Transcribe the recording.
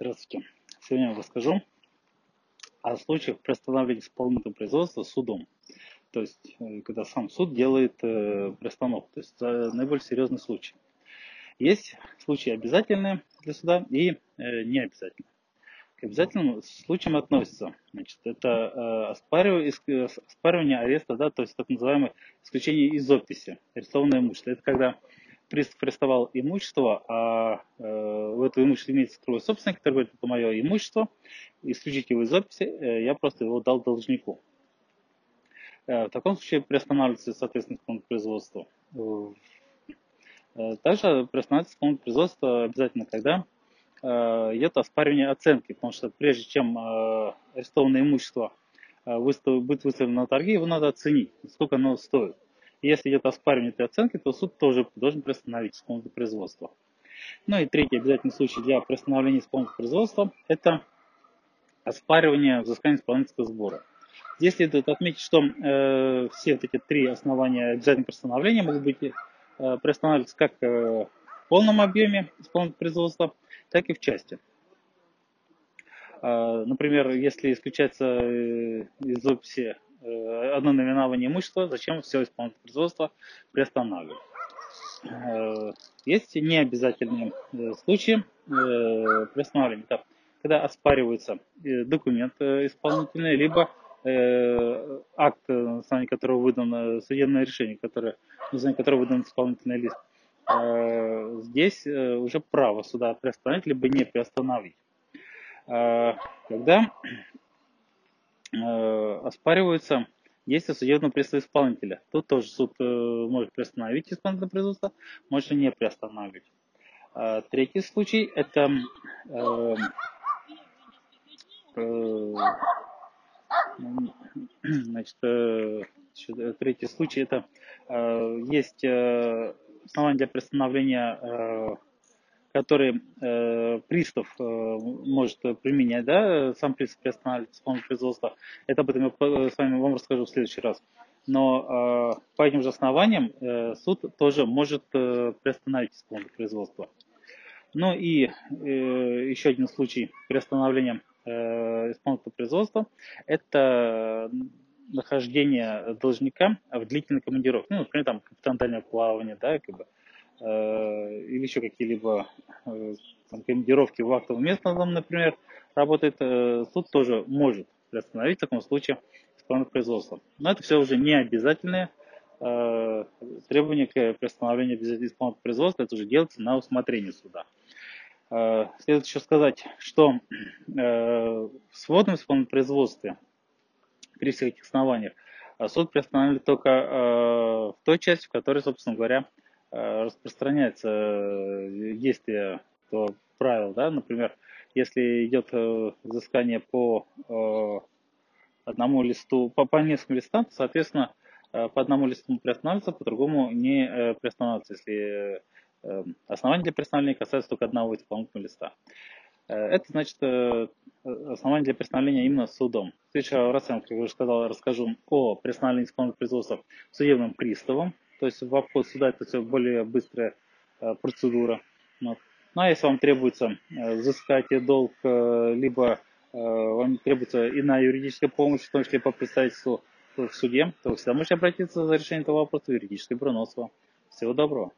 Здравствуйте. Сегодня я расскажу о случаях приостановления исполнительного производства судом. То есть, э, когда сам суд делает э, приостановку. То есть, э, наиболее серьезный случай. Есть случаи обязательные для суда и э, необязательные. К обязательным случаям относятся, значит, это э, оспаривание, оспаривание ареста, да, то есть так называемое исключение из описи, арестованное имущество. Это когда пристав приставал имущество, а э, в это имущество имеется другой собственник, говорит, это мое имущество, исключить его из записи, э, я просто его дал должнику. Э, в таком случае приостанавливается, соответственно, исполнительное производство. Э, также приостанавливается исполнительное производство обязательно, когда идет оспаривание оценки, потому что прежде чем арестованное имущество будет выставлено на торги, его надо оценить, сколько оно стоит. Если идет оспаривание этой оценки, то суд тоже должен приостановить исполнительное производство. Ну и третий обязательный случай для приостановления исполнительного производства – это оспаривание взыскания исполнительского сбора. Здесь следует отметить, что э, все вот эти три основания обязательного приостановления могут быть э, приостанавливаться как э, в полном объеме исполнительного производства, так и в части. Э, например, если исключается э, из описи Э, одно наименование имущества, зачем все исполнительное производство приостанавливать. Э, есть необязательные э, случаи приостанавливания, это когда оспаривается документ исполнительный, либо акт, на основании которого выдано судебное решение, которое, на основании которого выдан исполнительный лист. Здесь уже право суда приостановить, либо не приостановить. Когда Э, оспариваются действия судебного пристава исполнителя. Тут тоже суд э, может приостановить исполнительное производство, может не приостанавливать. А, третий случай это э, значит, третий случай это есть основания для приостановления который э, пристав э, может применять, да, сам пристав приостанавливает исполнение производства. Это об этом я с вами вам расскажу в следующий раз. Но э, по этим же основаниям э, суд тоже может э, приостановить исполнение производства. Ну и э, еще один случай приостановления э, исполнительного производства – это нахождение должника в длительной командировке. Ну, например, там капитан дальнего плавания, да, как бы, Э, или еще какие-либо э, там, командировки в актовом месте, например, работает, э, суд тоже может приостановить в таком случае исполнительное производство. Но это все уже не обязательные требования к приостановлению исполнительного производства, это уже делается на усмотрение суда. Следует еще сказать, что в сводном исполнительном производстве при всех этих основаниях суд приостанавливает только в той части, в которой, собственно говоря, Э, распространяется э, действие этого правил, да, например, если идет э, взыскание по одному листу, по, по нескольким листам, то, соответственно, по одному листу приостанавливается, по другому не приостанавливается, если основание для приостановления касается только одного исполнительного листа. Это значит основание для приостановления именно судом. В следующий раз я, как я уже сказал, расскажу о приостановлении исполнительного производства судебным приставом, то есть в обход суда это все более быстрая э, процедура. Вот. Ну а если вам требуется э, взыскать долг, э, либо вам требуется иная юридическая помощь, в том числе по представительству в суде, то вы всегда можете обратиться за решением этого вопроса в юридическое бюро Всего доброго.